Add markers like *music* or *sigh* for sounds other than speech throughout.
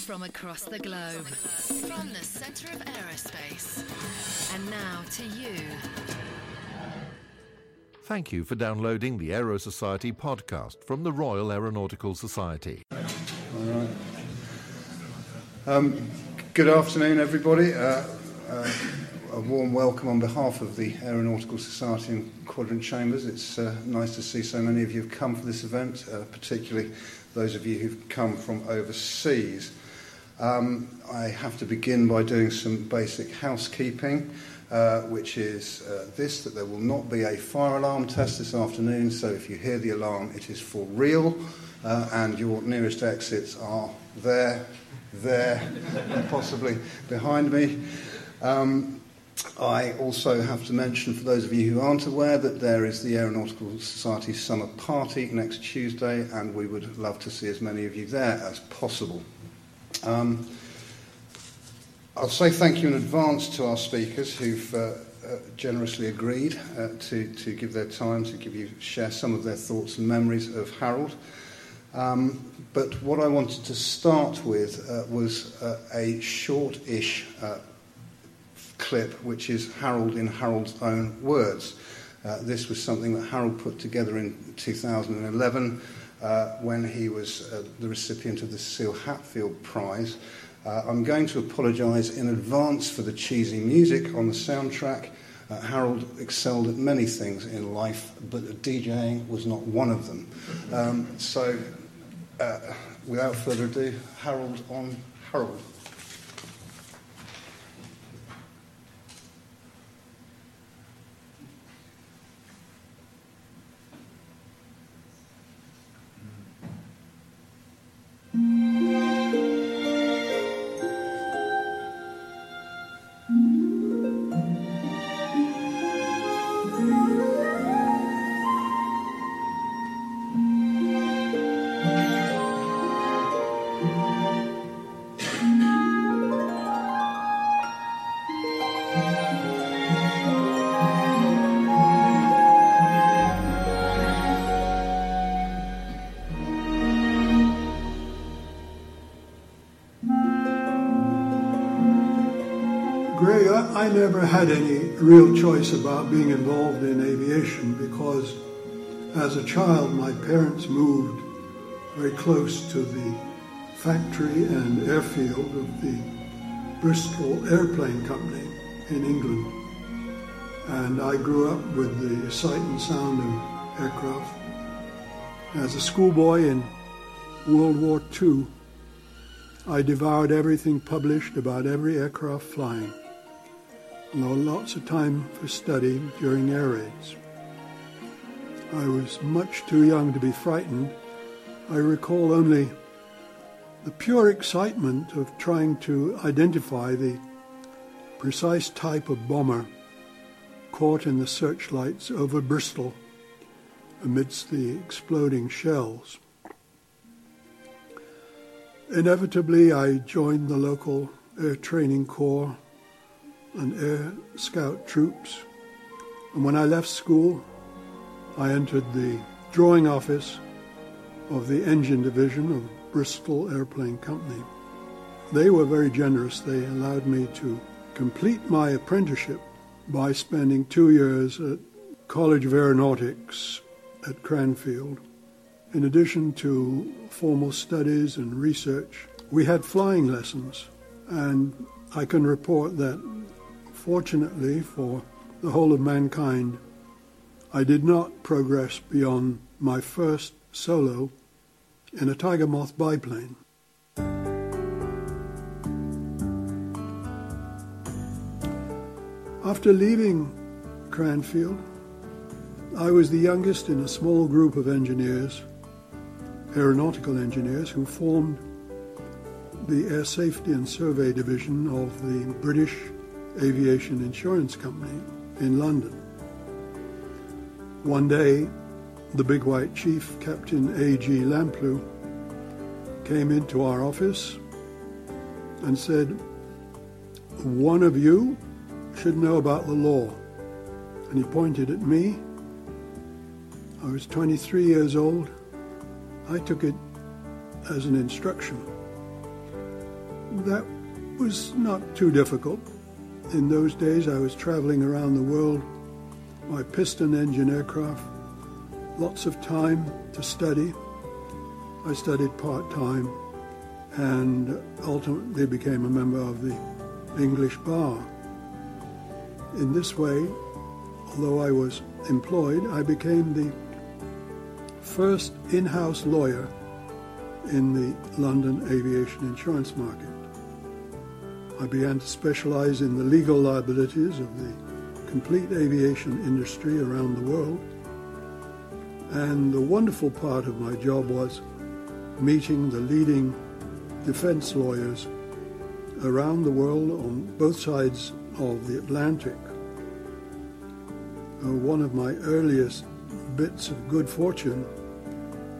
from across the globe, from the center of aerospace. And now to you. Thank you for downloading the Aero Society podcast from the Royal Aeronautical Society. All right. Um, good afternoon, everybody. Uh, uh, a warm welcome on behalf of the Aeronautical Society and Quadrant Chambers. It's uh, nice to see so many of you have come for this event, uh, particularly those of you who've come from overseas. Um, I have to begin by doing some basic housekeeping, uh, which is uh, this that there will not be a fire alarm test this afternoon, so if you hear the alarm, it is for real, uh, and your nearest exits are there, there, and possibly behind me. Um, I also have to mention, for those of you who aren't aware, that there is the Aeronautical Society Summer Party next Tuesday, and we would love to see as many of you there as possible. Um, I'll say thank you in advance to our speakers who've uh, uh, generously agreed uh, to, to give their time to give you share some of their thoughts and memories of Harold. Um, but what I wanted to start with uh, was uh, a short-ish uh, clip, which is Harold in Harold's own words. This was something that Harold put together in 2011 uh, when he was uh, the recipient of the Cecil Hatfield Prize. Uh, I'm going to apologise in advance for the cheesy music on the soundtrack. Uh, Harold excelled at many things in life, but DJing was not one of them. Um, so, uh, without further ado, Harold on Harold. Greg, I, never had any real choice about being involved in aviation because as a child my parents moved very close to the factory and airfield of the Bristol Aeroplane Company in England. And I grew up with the sight and sound of aircraft. As a schoolboy in World War II, I devoured everything published about every aircraft flying. Lots of time for study during air raids. I was much too young to be frightened. I recall only the pure excitement of trying to identify the precise type of bomber caught in the searchlights over Bristol amidst the exploding shells. Inevitably, I joined the local air training corps and air scout troops. And when I left school, I entered the drawing office of the engine division of Bristol Aeroplane Company. They were very generous. They allowed me to complete my apprenticeship by spending two years at College of Aeronautics at Cranfield. In addition to formal studies and research, we had flying lessons, and I can report that Fortunately for the whole of mankind, I did not progress beyond my first solo in a Tiger Moth biplane. After leaving Cranfield, I was the youngest in a small group of engineers, aeronautical engineers, who formed the Air Safety and Survey Division of the British Aviation Insurance Company in London. One day, the big white chief, Captain A.G. Lamplugh, came into our office and said, One of you should know about the law. And he pointed at me. I was 23 years old. I took it as an instruction. that was not too difficult. In those days, I was traveling around the world by piston engine aircraft, lots of time to study. I studied part time and ultimately became a member of the English bar. In this way, although I was employed, I became the first in house lawyer in the London aviation insurance market. I began to specialize in the legal liabilities of the complete aviation industry around the world. And the wonderful part of my job was meeting the leading defense lawyers around the world on both sides of the Atlantic. Uh, one of my earliest bits of good fortune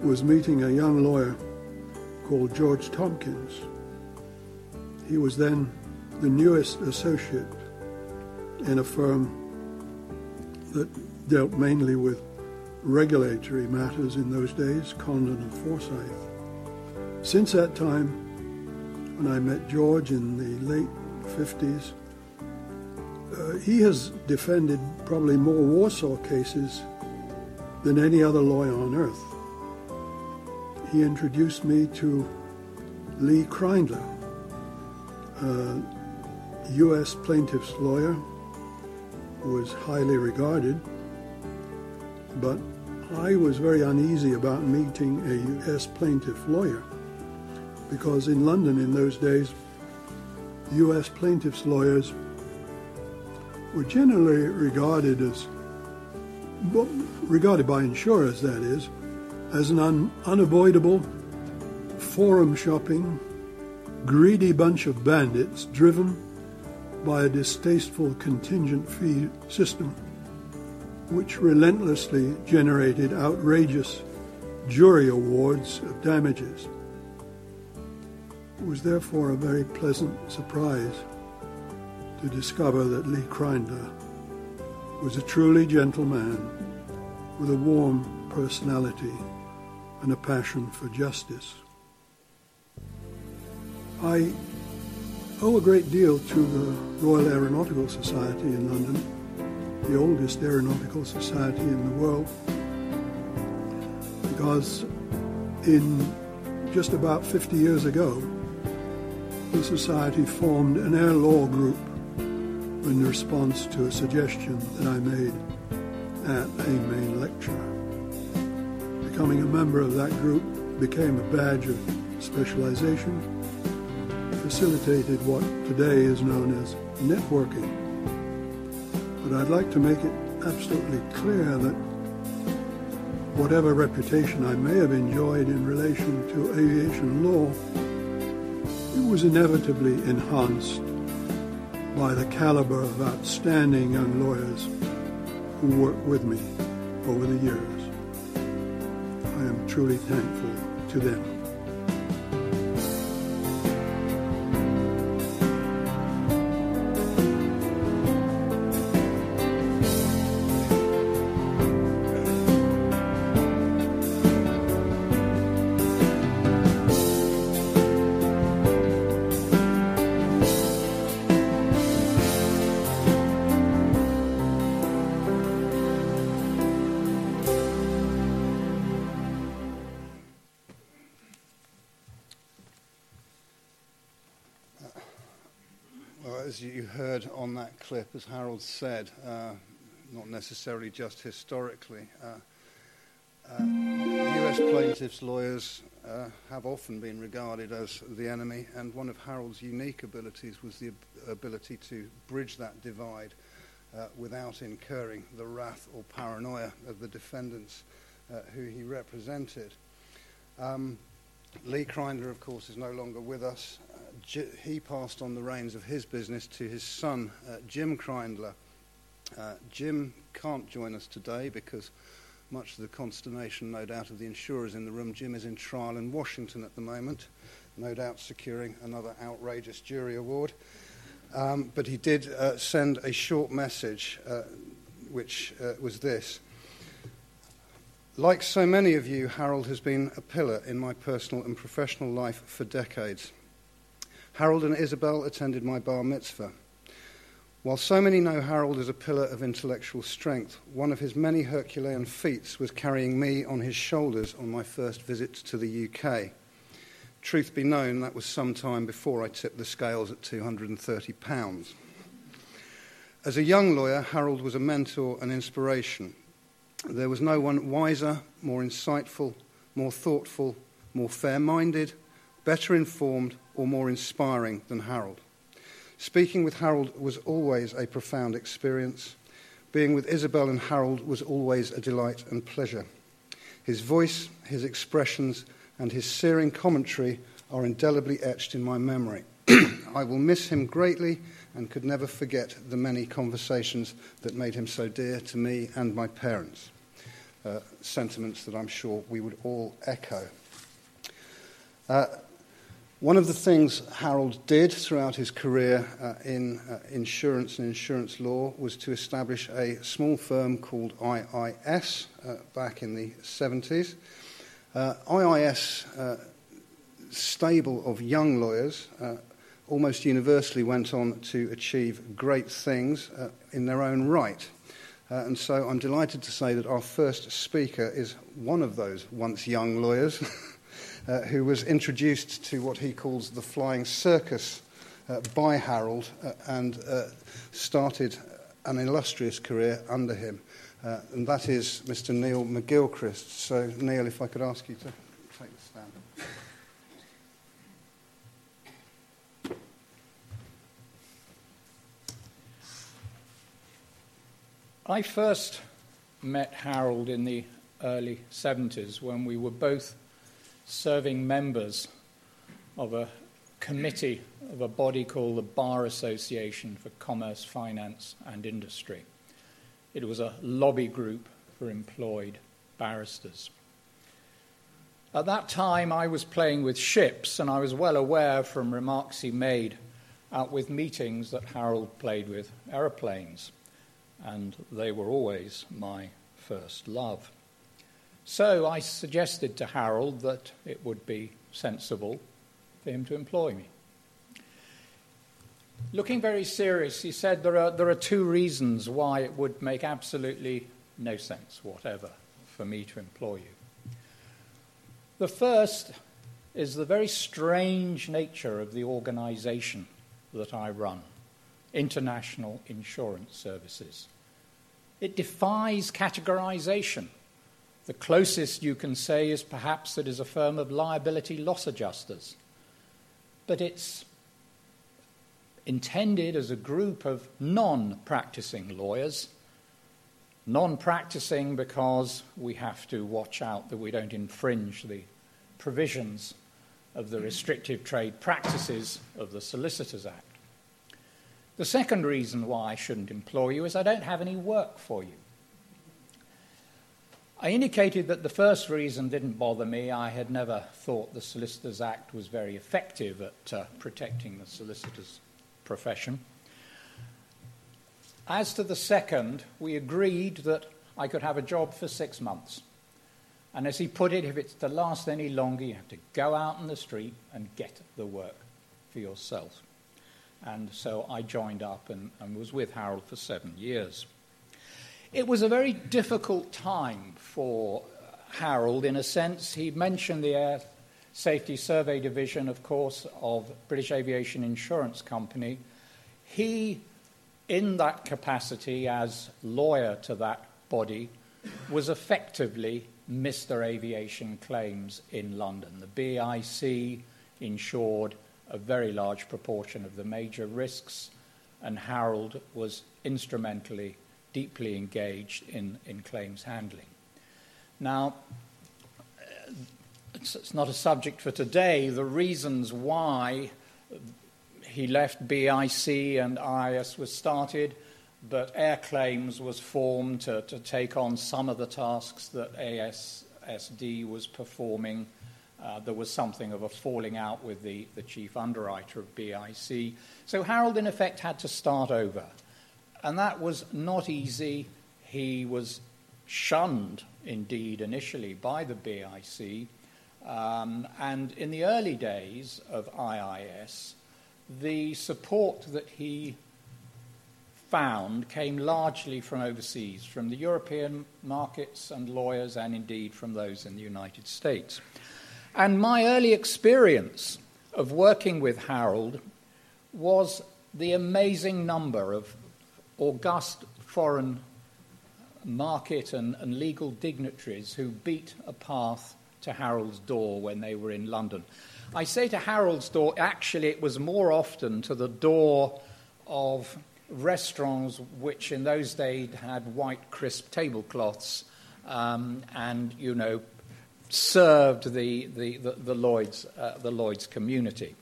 was meeting a young lawyer called George Tompkins. He was then the newest associate in a firm that dealt mainly with regulatory matters in those days, Condon and Forsyth. Since that time, when I met George in the late 50s, uh, he has defended probably more Warsaw cases than any other lawyer on earth. He introduced me to Lee Kreindler, a U.S. plaintiff's lawyer was highly regarded, but I was very uneasy about meeting a U.S. plaintiff lawyer because in London in those days, U.S. plaintiffs' lawyers were generally regarded as, regarded by insurers, that is, as an un, unavoidable, forum shopping, greedy bunch of bandits driven by a distasteful contingent fee system, which relentlessly generated outrageous jury awards of damages. It was therefore a very pleasant surprise to discover that Lee Kreindler was a truly gentle man with a warm personality and a passion for justice. I owe a great deal to the Royal Aeronautical Society in London, the oldest aeronautical society in the world, because in just about 50 years ago, the Society formed an air law group in response to a suggestion that I made at a main lecture. Becoming a member of that group became a badge of specialization, facilitated what today is known as networking. But I'd like to make it absolutely clear that whatever reputation I may have enjoyed in relation to aviation law it was inevitably enhanced by the caliber of outstanding young lawyers who worked with me over the years. I am truly thankful to them. On that clip, as Harold said, uh, not necessarily just historically, uh, uh, US plaintiffs' lawyers uh, have often been regarded as the enemy, and one of Harold's unique abilities was the ab- ability to bridge that divide uh, without incurring the wrath or paranoia of the defendants uh, who he represented. Um, Lee Kreindler, of course, is no longer with us he passed on the reins of his business to his son, uh, Jim Kreindler. Uh, Jim can't join us today because, much to the consternation, no doubt, of the insurers in the room, Jim is in trial in Washington at the moment, no doubt securing another outrageous jury award. Um, but he did uh, send a short message, uh, which uh, was this. Like so many of you, Harold has been a pillar in my personal and professional life for decades. Harold and Isabel attended my bar mitzvah. While so many know Harold as a pillar of intellectual strength, one of his many Herculean feats was carrying me on his shoulders on my first visit to the UK. Truth be known, that was some time before I tipped the scales at £230. As a young lawyer, Harold was a mentor and inspiration. There was no one wiser, more insightful, more thoughtful, more fair minded, better informed, or more inspiring than Harold. Speaking with Harold was always a profound experience. Being with Isabel and Harold was always a delight and pleasure. His voice, his expressions, and his searing commentary are indelibly etched in my memory. *clears throat* I will miss him greatly and could never forget the many conversations that made him so dear to me and my parents. Uh, sentiments that I'm sure we would all echo. Uh, one of the things Harold did throughout his career uh, in uh, insurance and insurance law was to establish a small firm called IIS uh, back in the 70s. Uh, IIS uh, stable of young lawyers uh, almost universally went on to achieve great things in their own right. and so I'm delighted to say that our first speaker is one of those once young lawyers. *laughs* uh, who was introduced to what he calls the flying circus uh, by Harold uh, and uh, started an illustrious career under him. Uh, and that is Mr. Neil McGilchrist. So, Neil, if I could ask you to take the stand. I first met Harold in the early 70s when we were both serving members of a committee of a body called the Bar Association for Commerce, Finance and Industry. It was a lobby group for employed barristers. At that time, I was playing with ships, and I was well aware from remarks he made out with meetings that Harold played with aeroplanes, and they were always my first love. So I suggested to Harold that it would be sensible for him to employ me. Looking very serious, he said there are, there are two reasons why it would make absolutely no sense whatever for me to employ you. The first is the very strange nature of the organization that I run, International Insurance Services. It defies categorization. The closest you can say is perhaps it is a firm of liability loss adjusters. But it's intended as a group of non practicing lawyers. Non practicing because we have to watch out that we don't infringe the provisions of the restrictive trade practices of the Solicitors Act. The second reason why I shouldn't employ you is I don't have any work for you. I indicated that the first reason didn't bother me. I had never thought the Solicitors Act was very effective at uh, protecting the solicitor's profession. As to the second, we agreed that I could have a job for six months. And as he put it, if it's to last any longer, you have to go out in the street and get the work for yourself. And so I joined up and, and was with Harold for seven years. It was a very difficult time for uh, Harold, in a sense. He mentioned the Air Safety Survey Division, of course, of British Aviation Insurance Company. He, in that capacity as lawyer to that body, was effectively Mr. Aviation Claims in London. The BIC insured a very large proportion of the major risks, and Harold was instrumentally deeply engaged in, in claims handling. Now, it's, it's not a subject for today. The reasons why he left BIC and IIS was started, but Air Claims was formed to, to take on some of the tasks that ASSD was performing. Uh, there was something of a falling out with the, the chief underwriter of BIC. So Harold, in effect, had to start over. And that was not easy. He was shunned, indeed, initially by the BIC. Um, and in the early days of IIS, the support that he found came largely from overseas, from the European markets and lawyers, and indeed from those in the United States. And my early experience of working with Harold was the amazing number of august foreign market and, and, legal dignitaries who beat a path to Harold's door when they were in London. I say to Harold's door, actually, it was more often to the door of restaurants which in those days had white, crisp tablecloths um, and, you know, served the, the, the, the Lloyd's, uh, the Lloyd's community.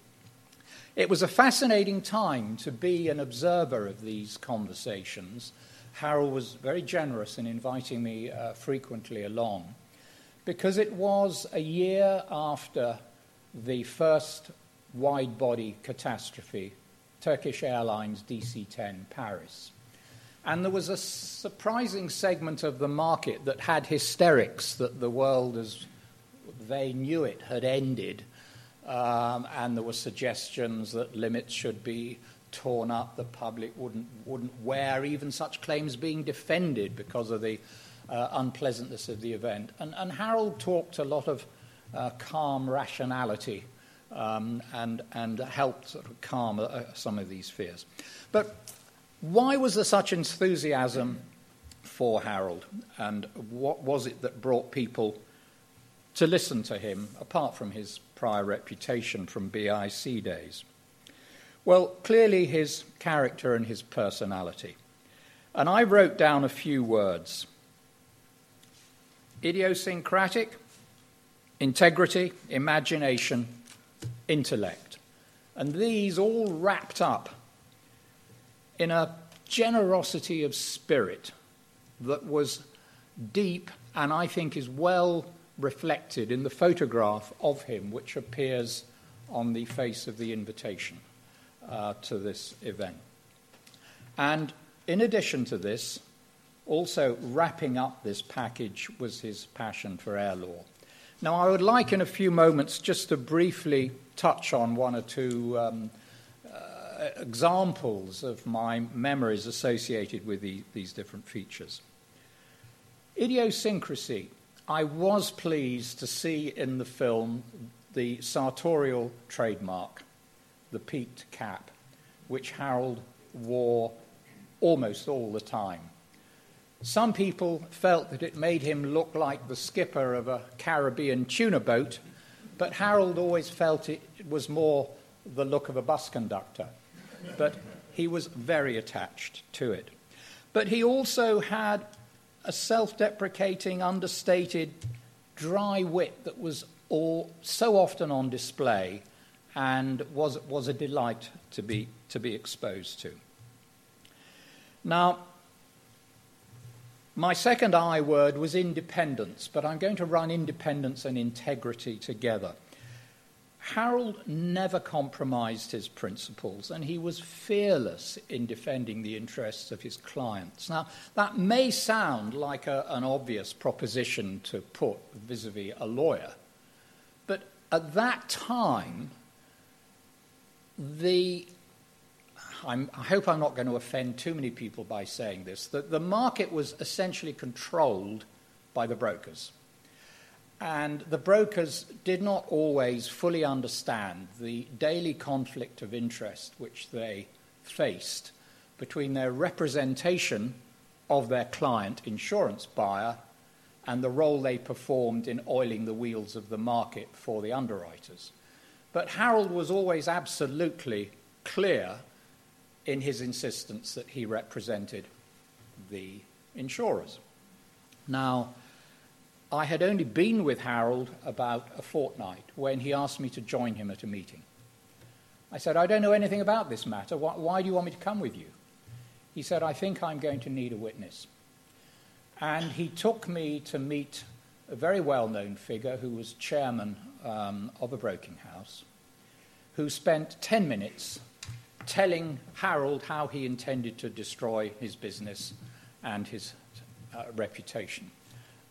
It was a fascinating time to be an observer of these conversations. Harold was very generous in inviting me uh, frequently along because it was a year after the first wide body catastrophe, Turkish Airlines DC 10 Paris. And there was a surprising segment of the market that had hysterics that the world as they knew it had ended um, and there were suggestions that limits should be torn up. The public wouldn't, wouldn't wear even such claims being defended because of the uh, unpleasantness of the event. And, and, Harold talked a lot of uh, calm rationality um, and, and helped sort of calm uh, some of these fears. But why was there such enthusiasm for Harold? And what was it that brought people to listen to him, apart from his prior reputation from BIC days? Well, clearly his character and his personality. And I wrote down a few words idiosyncratic, integrity, imagination, intellect. And these all wrapped up in a generosity of spirit that was deep and I think is well reflected in the photograph of him, which appears on the face of the invitation uh, to this event. And in addition to this, also wrapping up this package was his passion for air law. Now, I would like in a few moments just to briefly touch on one or two um, uh, examples of my memories associated with the, these different features. Idiosyncrasy I was pleased to see in the film the sartorial trademark, the peaked cap, which Harold wore almost all the time. Some people felt that it made him look like the skipper of a Caribbean tuna boat, but Harold always felt it was more the look of a bus conductor. But he was very attached to it. But he also had a self deprecating, understated, dry wit that was all, so often on display and was, was a delight to be, to be exposed to. Now, my second I word was independence, but I'm going to run independence and integrity together. Harold never compromised his principles, and he was fearless in defending the interests of his clients. Now, that may sound like a, an obvious proposition to put vis a vis a lawyer, but at that time, the I'm, i hope I'm not going to offend too many people by saying this, that the market was essentially controlled by the brokers. And the brokers did not always fully understand the daily conflict of interest which they faced between their representation of their client insurance buyer and the role they performed in oiling the wheels of the market for the underwriters. But Harold was always absolutely clear in his insistence that he represented the insurers. Now, I had only been with Harold about a fortnight when he asked me to join him at a meeting. I said, I don't know anything about this matter. Why, why, do you want me to come with you? He said, I think I'm going to need a witness. And he took me to meet a very well known figure who was chairman um, of a broking house, who spent 10 minutes telling Harold how he intended to destroy his business and his uh, reputation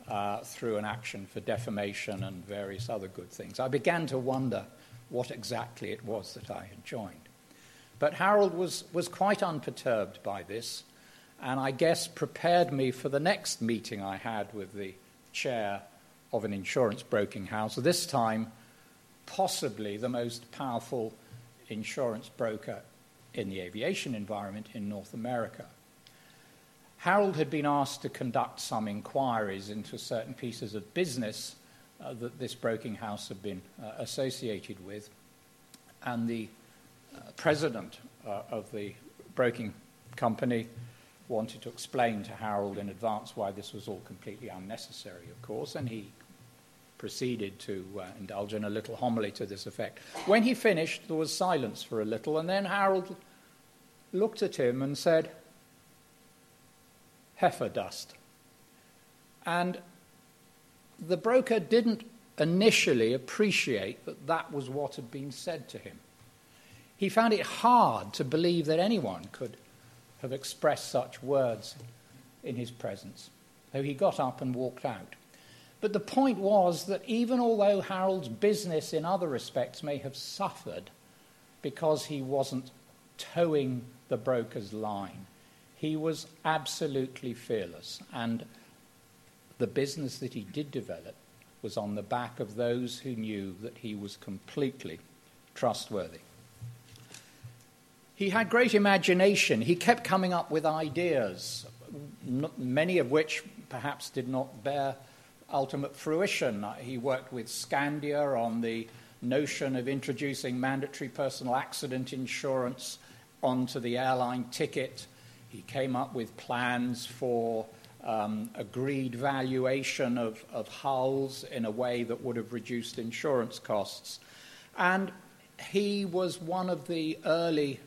uh, through an action for defamation and various other good things. I began to wonder what exactly it was that I had joined. But Harold was, was quite unperturbed by this, and I guess prepared me for the next meeting I had with the chair of an insurance broking house, this time possibly the most powerful insurance broker in the aviation environment in North America. Harold had been asked to conduct some inquiries into certain pieces of business uh, that this broking house had been uh, associated with, and the uh, president uh, of the broking company wanted to explain to Harold in advance why this was all completely unnecessary, of course, and he proceeded to uh, indulge in a little homily to this effect. When he finished, there was silence for a little, and then Harold looked at him and said, Heifer dust. And the broker didn't initially appreciate that that was what had been said to him. He found it hard to believe that anyone could have expressed such words in his presence, so he got up and walked out. But the point was that even although Harold's business in other respects may have suffered because he wasn't toeing the broker's line, he was absolutely fearless. And the business that he did develop was on the back of those who knew that he was completely trustworthy. He had great imagination. He kept coming up with ideas, many of which perhaps did not bear ultimate fruition. Uh, he worked with Skandia on the notion of introducing mandatory personal accident insurance onto the airline ticket. He came up with plans for um, agreed valuation of, of hulls in a way that would have reduced insurance costs. And he was one of the early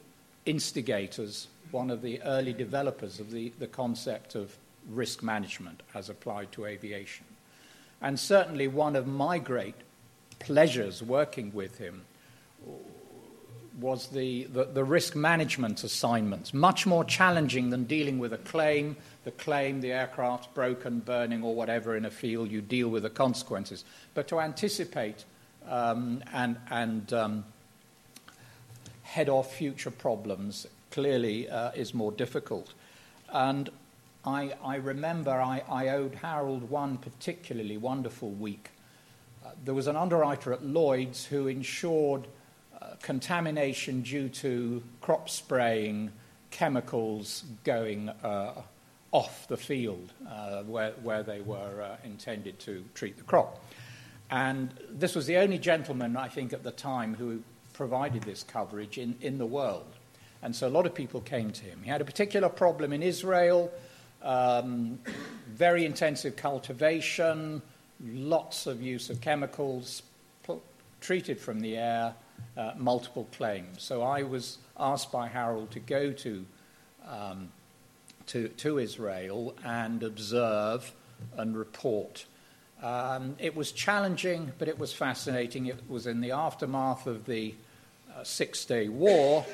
instigators, one of the early developers of the, the concept of risk management as applied to aviation. And certainly one of my great pleasures working with him was the, the, the, risk management assignments, much more challenging than dealing with a claim. The claim, the aircraft broken, burning, or whatever in a field, you deal with the consequences. But to anticipate um, and, and um, head off future problems clearly uh, is more difficult. And I, I remember I, I, owed Harold one particularly wonderful week. Uh, there was an underwriter at Lloyd's who insured contamination due to crop spraying chemicals going uh, off the field uh, where, where they were uh, intended to treat the crop. And this was the only gentleman, I think, at the time who provided this coverage in, in the world. And so a lot of people came to him. He had a particular problem in Israel, um, very intensive cultivation, lots of use of chemicals treated from the air, uh, multiple claims. So I was asked by Harold to go to, um, to, to Israel and observe and report. Um, it was challenging, but it was fascinating. It was in the aftermath of the Six Day War,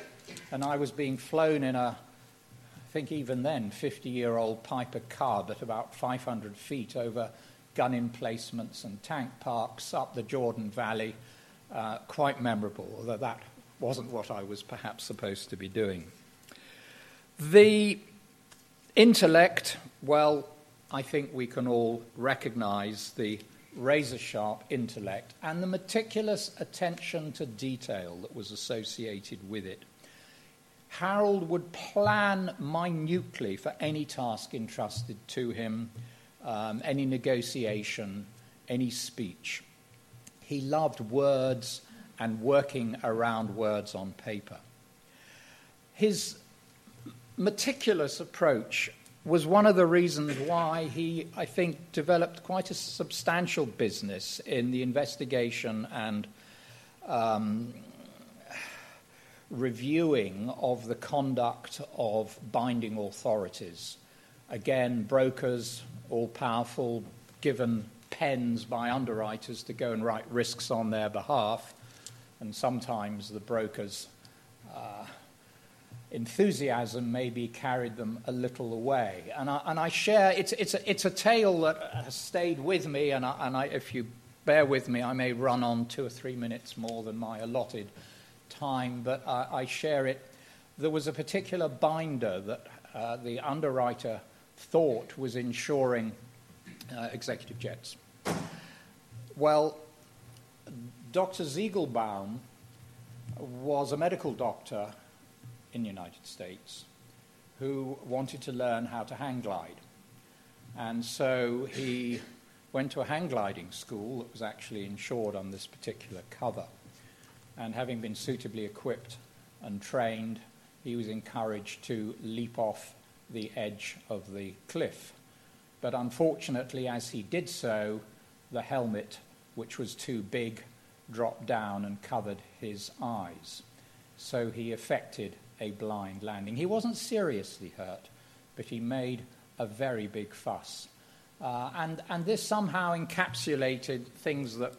and I was being flown in a, I think even then, 50 year old Piper Cub at about 500 feet over gun emplacements and tank parks up the Jordan Valley. Uh, quite memorable, although that wasn't what I was perhaps supposed to be doing. The intellect, well, I think we can all recognize the razor sharp intellect and the meticulous attention to detail that was associated with it. Harold would plan minutely for any task entrusted to him, um, any negotiation, any speech. He loved words and working around words on paper. His meticulous approach was one of the reasons why he, I think, developed quite a substantial business in the investigation and um, reviewing of the conduct of binding authorities. Again, brokers, all powerful, given pens by underwriters to go and write risks on their behalf, and sometimes the brokers enthusiasm maybe carried them a little away. And I, and I share, it's, it's, a, it's a tale that has stayed with me, and, I, and I, if you bear with me, I may run on two or three minutes more than my allotted time, but I, I share it there was a particular binder that uh, the underwriter thought was insuring uh, executive jets. Well, Dr. Ziegelbaum was a medical doctor in the United States who wanted to learn how to hang glide. And so he went to a hang gliding school that was actually insured on this particular cover. And having been suitably equipped and trained, he was encouraged to leap off the edge of the cliff. But unfortunately, as he did so, the helmet, which was too big, dropped down and covered his eyes. So he effected a blind landing. He wasn't seriously hurt, but he made a very big fuss. Uh, and, and this somehow encapsulated things that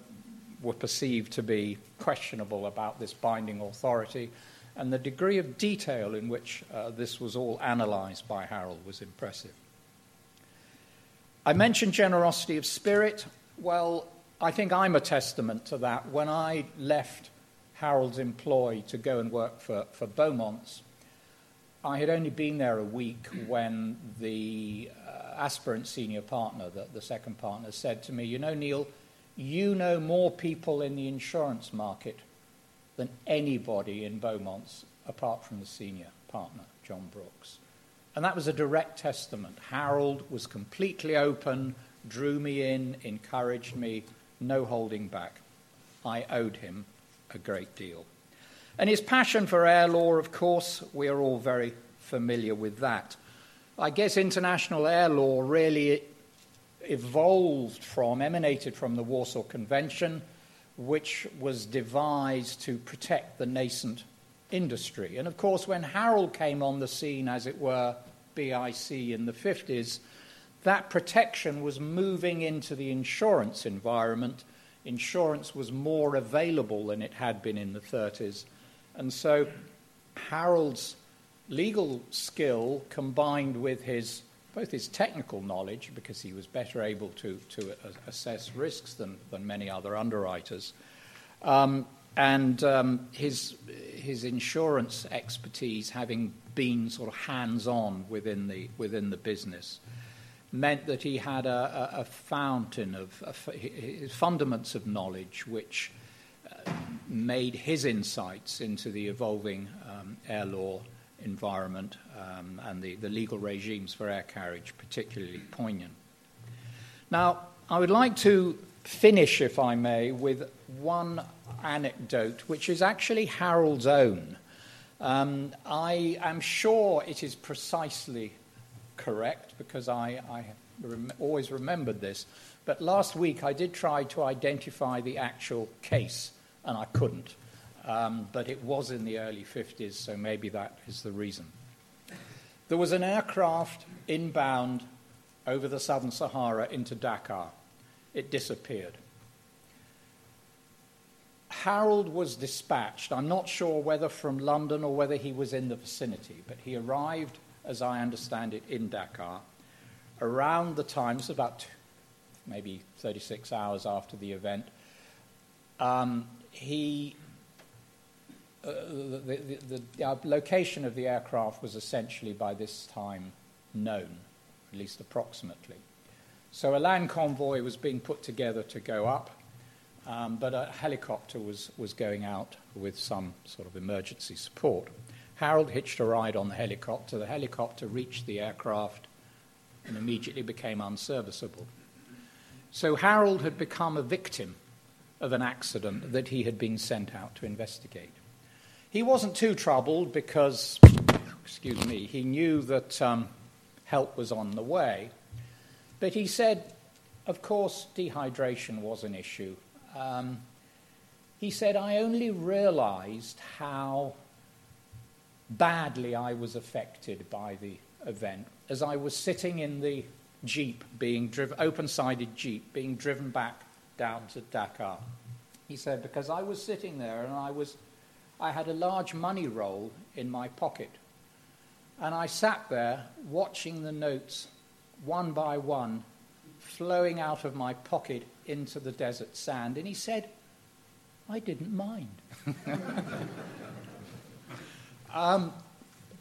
were perceived to be questionable about this binding authority. And the degree of detail in which uh, this was all analysed by Harold was impressive. I mentioned generosity of spirit. Well, I think I'm a testament to that. When I left Harold's employ to go and work for, for Beaumont's, I had only been there a week when the uh, aspirant senior partner, the, the second partner, said to me, You know, Neil, you know more people in the insurance market than anybody in Beaumont's apart from the senior partner, John Brooks. And that was a direct testament. Harold was completely open, drew me in, encouraged me, no holding back. I owed him a great deal. And his passion for air law, of course, we are all very familiar with that. I guess international air law really evolved from, emanated from the Warsaw Convention, which was devised to protect the nascent industry. And of course, when Harold came on the scene, as it were, BIC in the 50s, that protection was moving into the insurance environment. Insurance was more available than it had been in the 30s. And so Harold's legal skill combined with his both his technical knowledge, because he was better able to, to assess risks than, than many other underwriters, um, and um, his, his insurance expertise, having been sort of hands on within the, within the business, meant that he had a, a, a fountain of a, fundaments of knowledge which uh, made his insights into the evolving um, air law environment um, and the, the legal regimes for air carriage particularly poignant. Now, I would like to finish, if I may, with one anecdote which is actually Harold's own. Um, I am sure it is precisely correct because I, I rem- always remembered this. But last week I did try to identify the actual case and I couldn't. Um, but it was in the early 50s, so maybe that is the reason. There was an aircraft inbound over the southern Sahara into Dakar. It disappeared. Harold was dispatched. I'm not sure whether from London or whether he was in the vicinity, but he arrived as I understand it, in Dakar around the time, it's about maybe 36 hours after the event. Um, he, uh, the, the, the, location of the aircraft was essentially by this time known, at least approximately. So a land convoy was being put together to go up, um, but a helicopter was, was going out with some sort of emergency support. Harold hitched a ride on the helicopter. The helicopter reached the aircraft and immediately became unserviceable. So Harold had become a victim of an accident that he had been sent out to investigate. He wasn't too troubled because, excuse me, he knew that um, help was on the way. But he said, of course, dehydration was an issue. Um, he said, I only realized how badly I was affected by the event as I was sitting in the jeep being driven, open sided jeep being driven back down to Dakar. He said, because I was sitting there and I was, I had a large money roll in my pocket. And I sat there watching the notes one by one flowing out of my pocket into the desert sand. And he said, I didn't mind. *laughs* Um,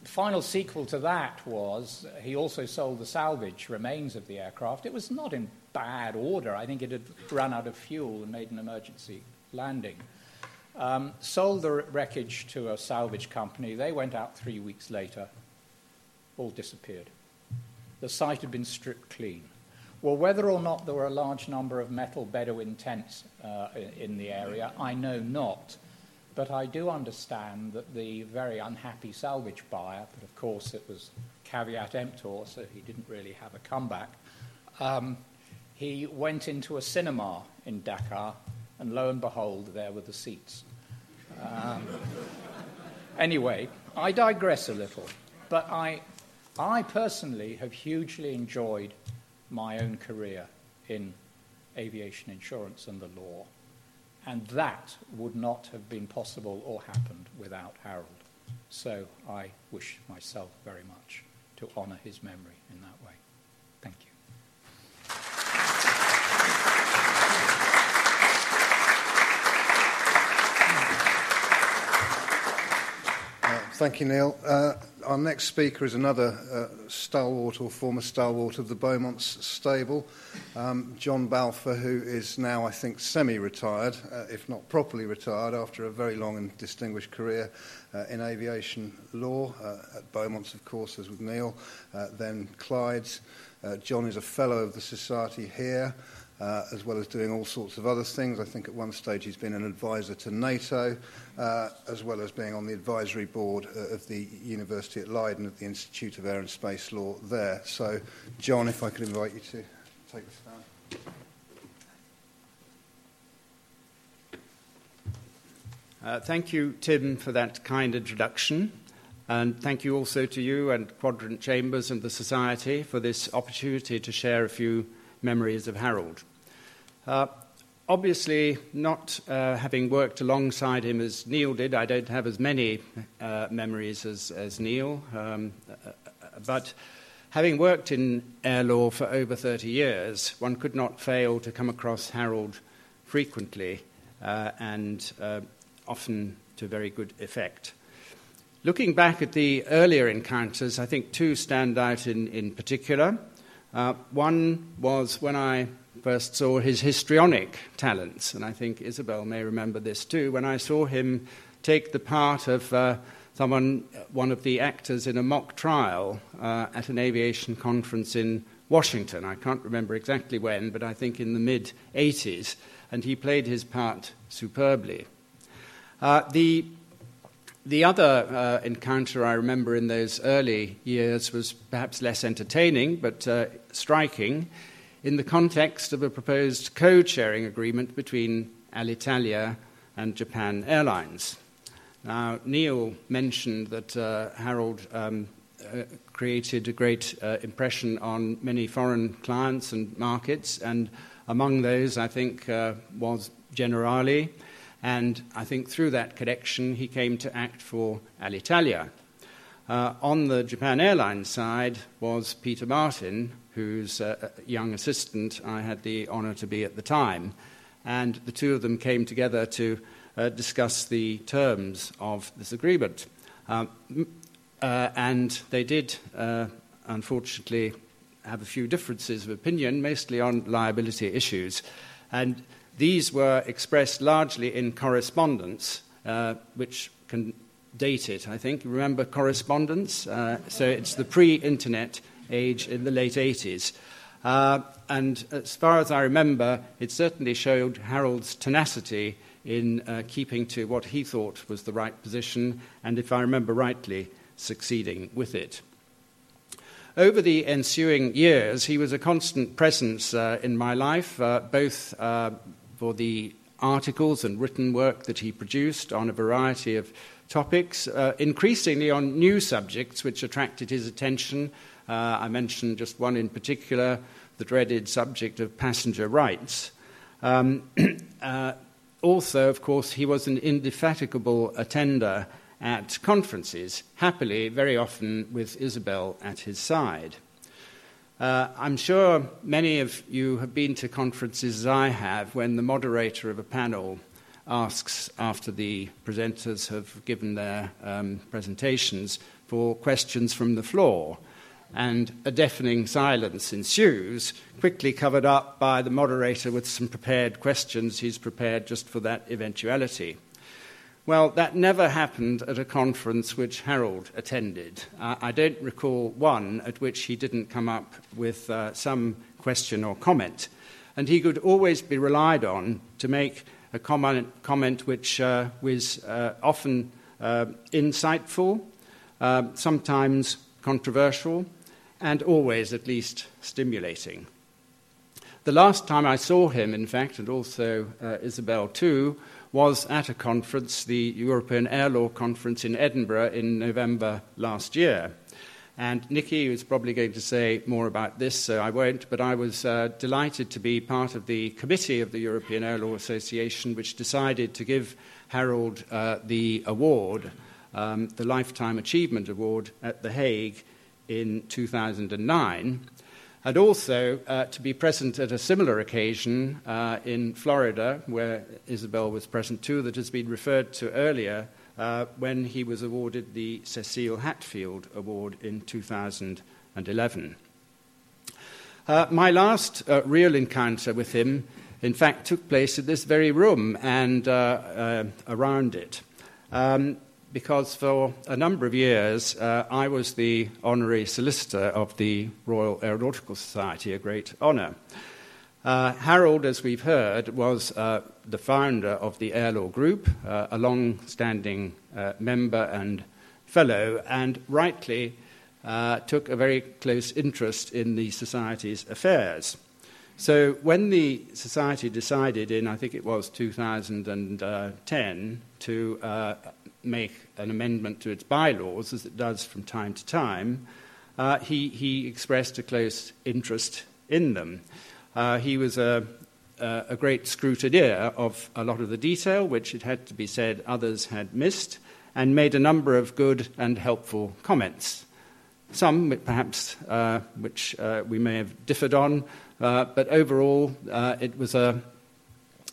final sequel to that was he also sold the salvage remains of the aircraft. It was not in bad order. I think it had run out of fuel and made an emergency landing. Um, sold the wreckage to a salvage company. They went out three weeks later, all disappeared. The site had been stripped clean. Well, whether or not there were a large number of metal Bedouin tents uh, in the area, I know not. But I do understand that the very unhappy salvage buyer, but of course it was caveat emptor, so he didn't really have a comeback, um, he went into a cinema in Dakar, and lo and behold, there were the seats. Um, anyway, I digress a little, but I, I personally have hugely enjoyed my own career in aviation insurance and the law. And that would not have been possible or happened without Harold. So I wish myself very much to honour his memory in that way. Thank you. Uh, thank you, Neil. Uh, our next speaker is another uh, stalwart or former stalwart of the Beaumont's stable, um, John Balfour, who is now, I think, semi retired, uh, if not properly retired, after a very long and distinguished career uh, in aviation law, uh, at Beaumont's, of course, as with Neil, uh, then Clyde's. Uh, John is a fellow of the Society here uh, as well as doing all sorts of other things. I think at one stage he's been an advisor to NATO, uh, as well as being on the advisory board uh, of the University at Leiden at the Institute of Air and Space Law there. So, John, if I could invite you to take the stand. Uh, thank you, Tim, for that kind introduction. And thank you also to you and Quadrant Chambers and the Society for this opportunity to share a few memories of Harold. Uh, obviously, not uh, having worked alongside him as Neil did, I don't have as many uh, memories as, as Neil. Um, uh, but having worked in air law for over 30 years, one could not fail to come across Harold frequently uh, and uh, often to very good effect. Looking back at the earlier encounters, I think two stand out in, in particular. Uh, one was when I first saw his histrionic talents, and I think Isabel may remember this too, when I saw him take the part of uh, someone, one of the actors in a mock trial uh, at an aviation conference in Washington. I can't remember exactly when, but I think in the mid 80s, and he played his part superbly. Uh, the the other uh, encounter I remember in those early years was perhaps less entertaining, but uh, striking in the context of a proposed code sharing agreement between Alitalia and Japan Airlines. Now, Neil mentioned that uh, Harold um, uh, created a great uh, impression on many foreign clients and markets, and among those, I think, uh, was Generali and I think through that connection, he came to act for Alitalia. Uh, on the Japan Airlines side was Peter Martin, whose uh, young assistant I had the honor to be at the time. And the two of them came together to uh, discuss the terms of this agreement. Um, uh, and they did, uh, unfortunately, have a few differences of opinion, mostly on liability issues. And these were expressed largely in correspondence, uh, which can date it, I think. Remember correspondence? Uh, so it's the pre internet age in the late 80s. Uh, and as far as I remember, it certainly showed Harold's tenacity in uh, keeping to what he thought was the right position, and if I remember rightly, succeeding with it. Over the ensuing years, he was a constant presence uh, in my life, uh, both uh, for the articles and written work that he produced on a variety of topics, uh, increasingly on new subjects which attracted his attention. Uh, I mentioned just one in particular, the dreaded subject of passenger rights. Um, *clears throat* uh, also, of course, he was an indefatigable attender at conferences, happily, very often with Isabel at his side. Uh, I'm sure many of you have been to conferences as I have when the moderator of a panel asks after the presenters have given their um, presentations for questions from the floor. And a deafening silence ensues, quickly covered up by the moderator with some prepared questions he's prepared just for that eventuality. Well, that never happened at a conference which Harold attended. Uh, I don't recall one at which he didn't come up with uh, some question or comment. And he could always be relied on to make a comment, comment which uh, was uh, often uh, insightful, uh, sometimes controversial, and always at least stimulating. The last time I saw him, in fact, and also Isabel too, was at a conference, the European Air Law Conference in Edinburgh in November last year. And Nikki is probably going to say more about this, so I won't, but I was uh, delighted to be part of the committee of the European Air Law Association, which decided to give Harold uh, the award, um, the Lifetime Achievement Award, at The Hague in 2009 and also uh, to be present at a similar occasion uh, in Florida, where Isabel was present too, that has been referred to earlier, uh, when he was awarded the Cecil Hatfield Award in 2011. Uh, my last uh, real encounter with him, in fact, took place in this very room and uh, around it. Um, because for a number of years uh, I was the honorary solicitor of the Royal Aeronautical Society, a great honour. Uh, Harold, as we've heard, was uh, the founder of the Air Law Group, uh, a long standing uh, member and fellow, and rightly uh, took a very close interest in the Society's affairs. So when the Society decided in, I think it was 2010, to make an amendment to its bylaws, as it does from time to time, uh, he, he expressed a close interest in them. Uh, he was a, a great scrutineer of a lot of the detail, which it had to be said others had missed, and made a number of good and helpful comments. Some, perhaps, uh, which uh, we may have differed on, uh, but overall, uh, it was a,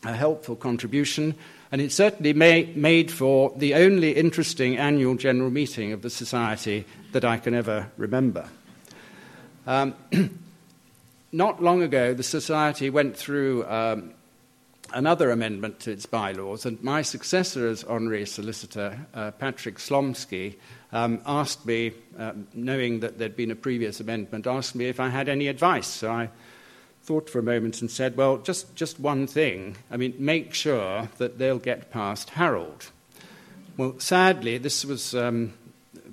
a helpful contribution and it certainly made for the only interesting annual general meeting of the Society that I can ever remember. Um, *clears throat* not long ago, the Society went through um, another amendment to its bylaws, and my successor as honorary solicitor, uh, Patrick Slomsky, um, asked me, uh, knowing that there'd been a previous amendment, asked me if I had any advice. So I thought for a moment and said, well, just, just one thing. I mean, make sure that they'll get past Harold. Well, sadly, this was um,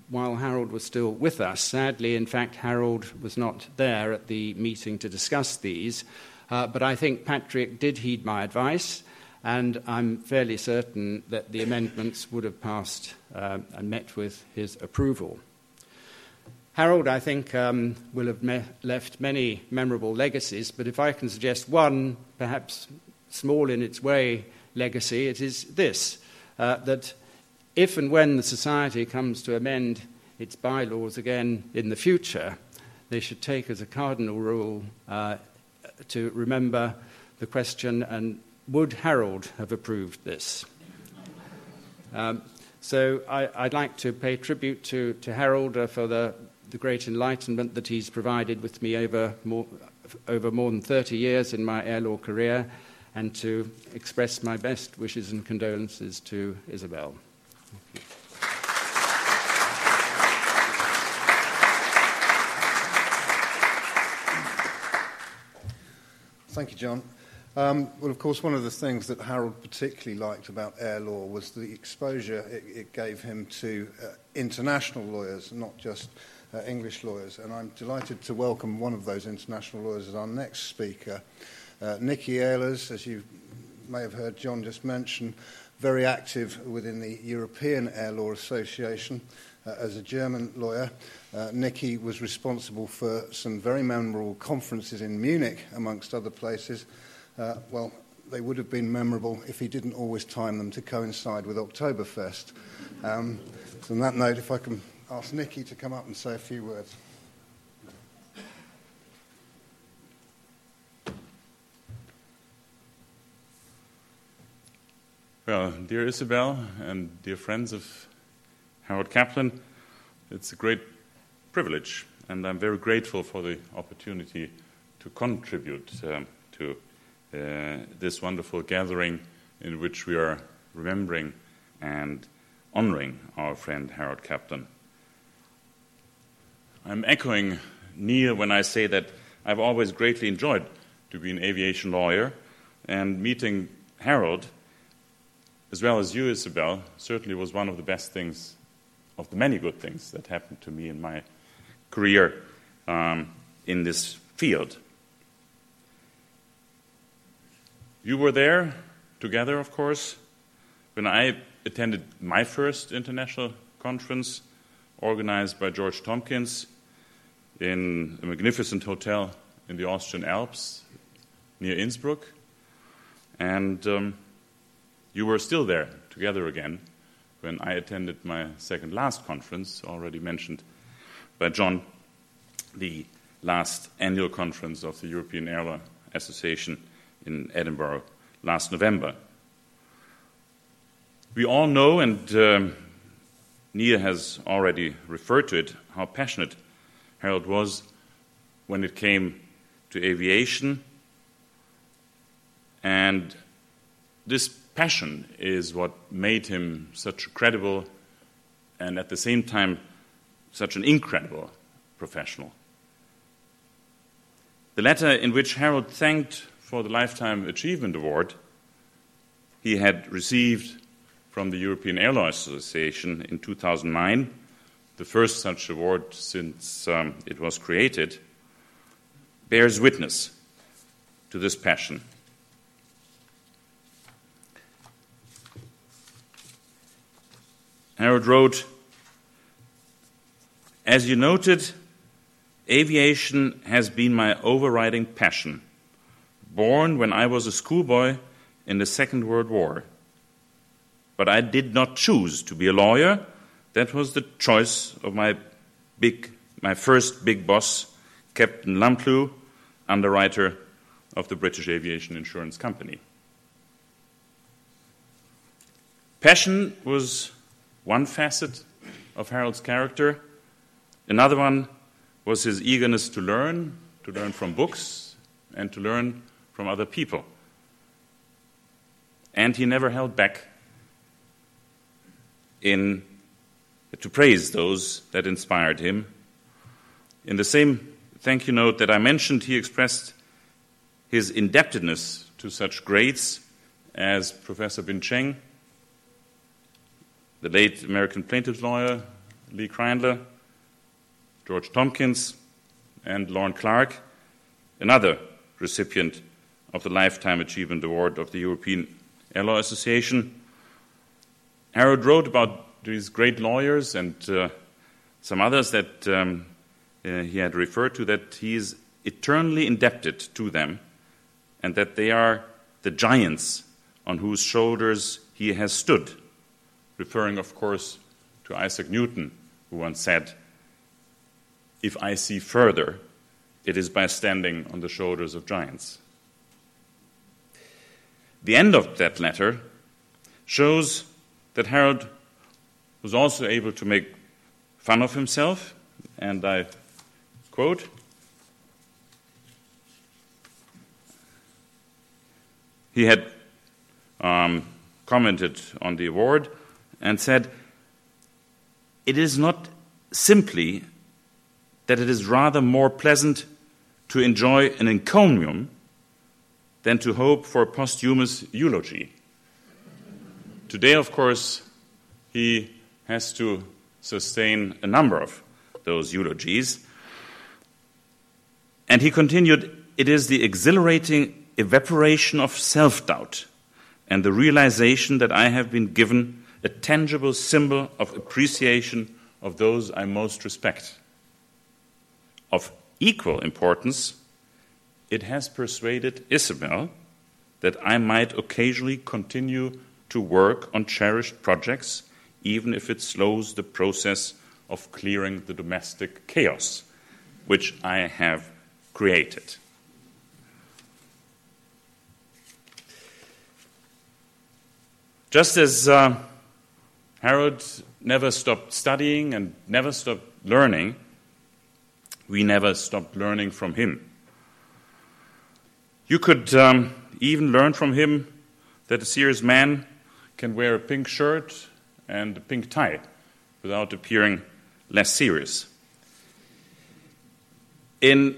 while Harold was still with us. Sadly, in fact, Harold was not there at the meeting to discuss these. Uh, but I think Patrick did heed my advice, and I'm fairly certain that the amendments would have passed uh, and met with his approval. Harold, I think, um, will have me- left many memorable legacies, but if I can suggest one, perhaps small in its way, legacy, it is this uh, that if and when the society comes to amend its bylaws again in the future, they should take as a cardinal rule uh, to remember the question and would Harold have approved this? Um, so I, would like to pay tribute to, to Harold uh, for the the great enlightenment that he's provided with me over more, over more than 30 years in my air law career, and to express my best wishes and condolences to Isabel. Thank you, John. Um, well, of course, one of the things that Harold particularly liked about air law was the exposure it, it gave him to uh, international lawyers, not just uh, English lawyers. And I'm delighted to welcome one of those international lawyers as our next speaker, uh, Nikki Ehlers, as you may have heard John just mention, very active within the European Air Law Association. Uh, as a German lawyer, uh, Nikki was responsible for some very memorable conferences in Munich, amongst other places. Uh, well, they would have been memorable if he didn't always time them to coincide with Oktoberfest. Um, so on that note, if I can ask Nikki to come up and say a few words. Well, dear Isabel and dear friends of Harold Kaplan, it's a great privilege, and I'm very grateful for the opportunity to contribute um, to uh, this wonderful gathering in which we are remembering and honoring our friend Harold Kaplan. I'm echoing Neil when I say that I've always greatly enjoyed to be an aviation lawyer, and meeting Harold, as well as you, Isabel, certainly was one of the best things, of the many good things that happened to me in my career um, in this field. You were there together, of course, when I attended my first international conference organized by George Tompkins in a magnificent hotel in the Austrian Alps near Innsbruck. And um, you were still there together again when I attended my second last conference, already mentioned by John, the last annual conference of the European Air Law Association in Edinburgh last November. We all know, and um, Neil has already referred to it, how passionate Harold was when it came to aviation. And this passion is what made him such a credible and at the same time such an incredible professional. The letter in which Harold thanked for the Lifetime Achievement Award he had received from the European Air Law Association in 2009, the first such award since um, it was created, bears witness to this passion. Harold wrote, As you noted, aviation has been my overriding passion born when I was a schoolboy in the Second World War. But I did not choose to be a lawyer. That was the choice of my big, my first big boss, Captain Lamplugh, underwriter of the British Aviation Insurance Company. Passion was one facet of Harold's character. Another one was his eagerness to learn, to learn from books, and to learn from other people. And he never held back in to praise those that inspired him. In the same thank you note that I mentioned, he expressed his indebtedness to such greats as Professor Bin Cheng, the late American plaintiff's lawyer Lee Kreindler, George Tompkins, and Lorne Clark, another recipient of the Lifetime Achievement Award of the European Air Law Association. Harold wrote about these great lawyers and uh, some others that um, uh, he had referred to that he is eternally indebted to them and that they are the giants on whose shoulders he has stood, referring, of course, to Isaac Newton, who once said, If I see further, it is by standing on the shoulders of giants. The end of that letter shows that Harold was also able to make fun of himself, and I quote He had um, commented on the award and said, It is not simply that it is rather more pleasant to enjoy an encomium than to hope for a posthumous eulogy. Today, of course, he has to sustain a number of those eulogies. And he continued, It is the exhilarating evaporation of self doubt and the realization that I have been given a tangible symbol of appreciation of those I most respect. Of equal importance, it has persuaded Isabel that I might occasionally continue to work on cherished projects, even if it slows the process of clearing the domestic chaos which I have created. Just as uh, Harold never stopped studying and never stopped learning, we never stopped learning from him. You could um, even learn from him that a serious man can wear a pink shirt and a pink tie without appearing less serious. In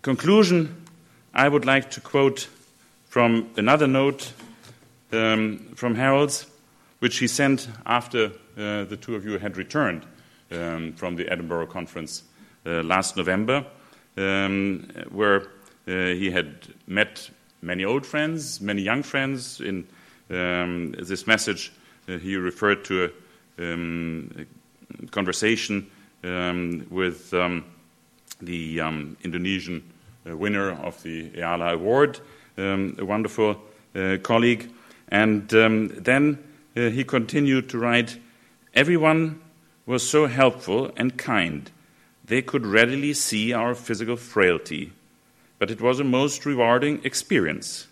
conclusion, I would like to quote from another note um, from Harold's, which he sent after uh, the two of you had returned um, from the Edinburgh conference uh, last November, um, where uh, he had met many old friends, many young friends. In um, this message, uh, he referred to a, um, a conversation um, with the Indonesian uh, winner of the EALA Award, a wonderful uh, colleague. And um, then uh, he continued to write Everyone was so helpful and kind. They could readily see our physical frailty, but it was a most rewarding experience.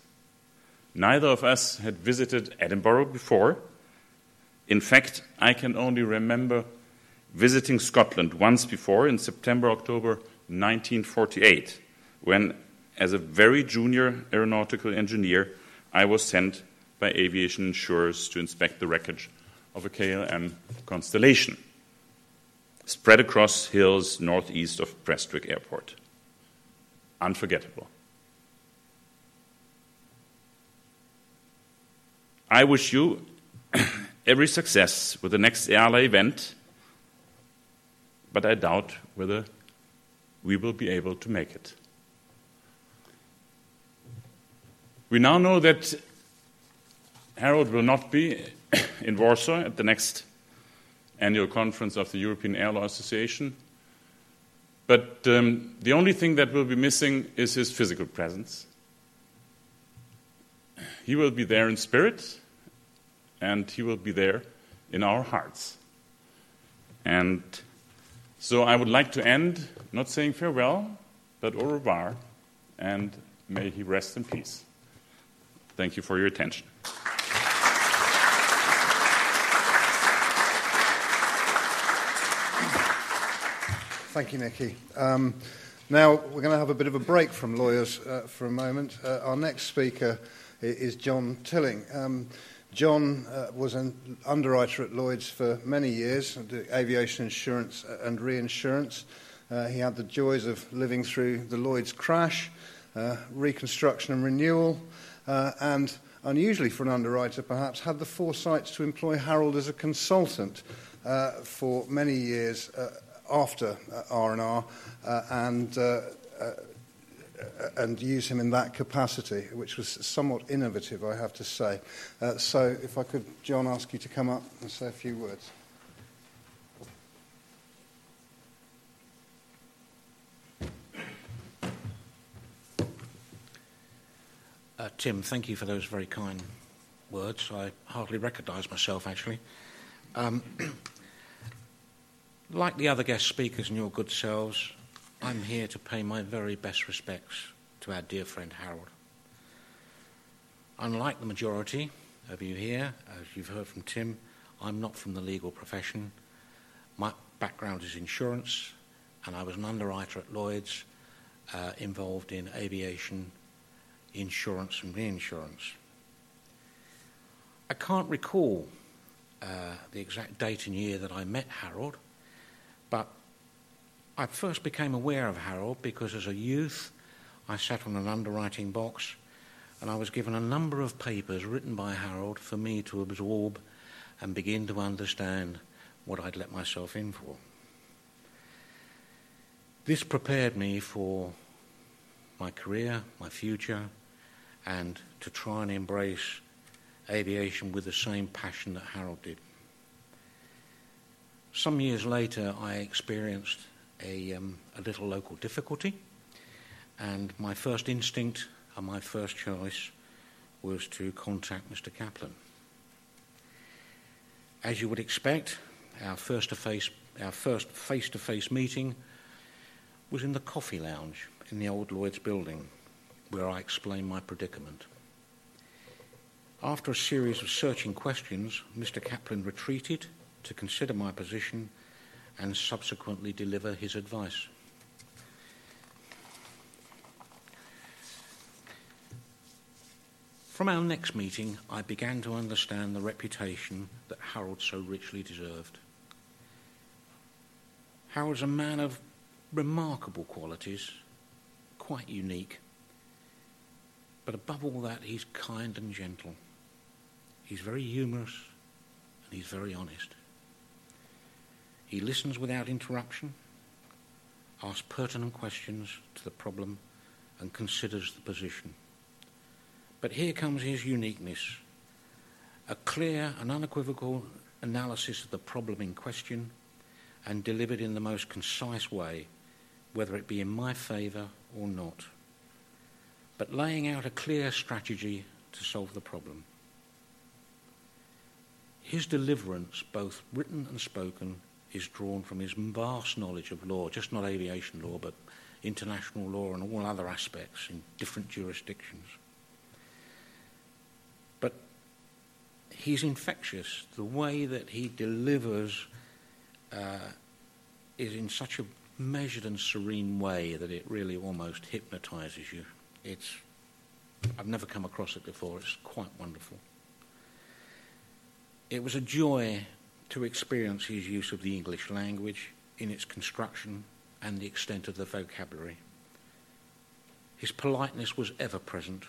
Neither of us had visited Edinburgh before. In fact, I can only remember visiting Scotland once before in September, October 1948, when, as a very junior aeronautical engineer, I was sent by aviation insurers to inspect the wreckage of a KLM Constellation spread across hills northeast of Prestwick Airport. Unforgettable. I wish you *clears throat* every success with the next EALA event, but I doubt whether we will be able to make it. We now know that Harold will not be *clears throat* in Warsaw at the next annual conference of the European Air Law Association. But um, the only thing that will be missing is his physical presence. He will be there in spirit, and he will be there in our hearts. And so I would like to end not saying farewell, but au revoir, and may he rest in peace. Thank you for your attention. Thank you, Nikki. Um, now, we're going to have a bit of a break from lawyers uh, for a moment. Uh, our next speaker is John Tilling. Um, John uh, was an underwriter at Lloyd's for many years, aviation insurance and reinsurance. Uh, he had the joys of living through the Lloyd's crash, uh, reconstruction and renewal, uh, and unusually for an underwriter perhaps, had the foresight to employ Harold as a consultant for many years after R&R uh, and uh, uh, and use him in that capacity, which was somewhat innovative, I have to say. Uh, so, if I could, John, ask you to come up and say a few words. Uh, Tim, thank you for those very kind words. I hardly recognise myself, actually. Um, *clears throat* Like the other guest speakers and your good selves, I'm here to pay my very best respects to our dear friend Harold. Unlike the majority of you here, as you've heard from Tim, I'm not from the legal profession. My background is insurance, and I was an underwriter at Lloyd's uh, involved in aviation, insurance, and reinsurance. I can't recall uh, the exact date and year that I met Harold. But I first became aware of Harold because as a youth I sat on an underwriting box and I was given a number of papers written by Harold for me to absorb and begin to understand what I'd let myself in for. This prepared me for my career, my future, and to try and embrace aviation with the same passion that Harold did. Some years later, I experienced a, um, a little local difficulty, and my first instinct and my first choice was to contact Mr. Kaplan. As you would expect, our first face our first face-to-face meeting was in the coffee lounge in the old Lloyd's building, where I explained my predicament. After a series of searching questions, Mr. Kaplan retreated to consider my position and subsequently deliver his advice. From our next meeting, I began to understand the reputation that Harold so richly deserved. Harold's a man of remarkable qualities, quite unique, but above all that, he's kind and gentle. He's very humorous and he's very honest. He listens without interruption, asks pertinent questions to the problem, and considers the position. But here comes his uniqueness a clear and unequivocal analysis of the problem in question and delivered in the most concise way, whether it be in my favour or not, but laying out a clear strategy to solve the problem. His deliverance, both written and spoken, is drawn from his vast knowledge of law, just not aviation law, but international law and all other aspects in different jurisdictions. But he's infectious. The way that he delivers uh, is in such a measured and serene way that it really almost hypnotizes you. It's, I've never come across it before. It's quite wonderful. It was a joy to experience his use of the English language in its construction and the extent of the vocabulary. His politeness was ever present,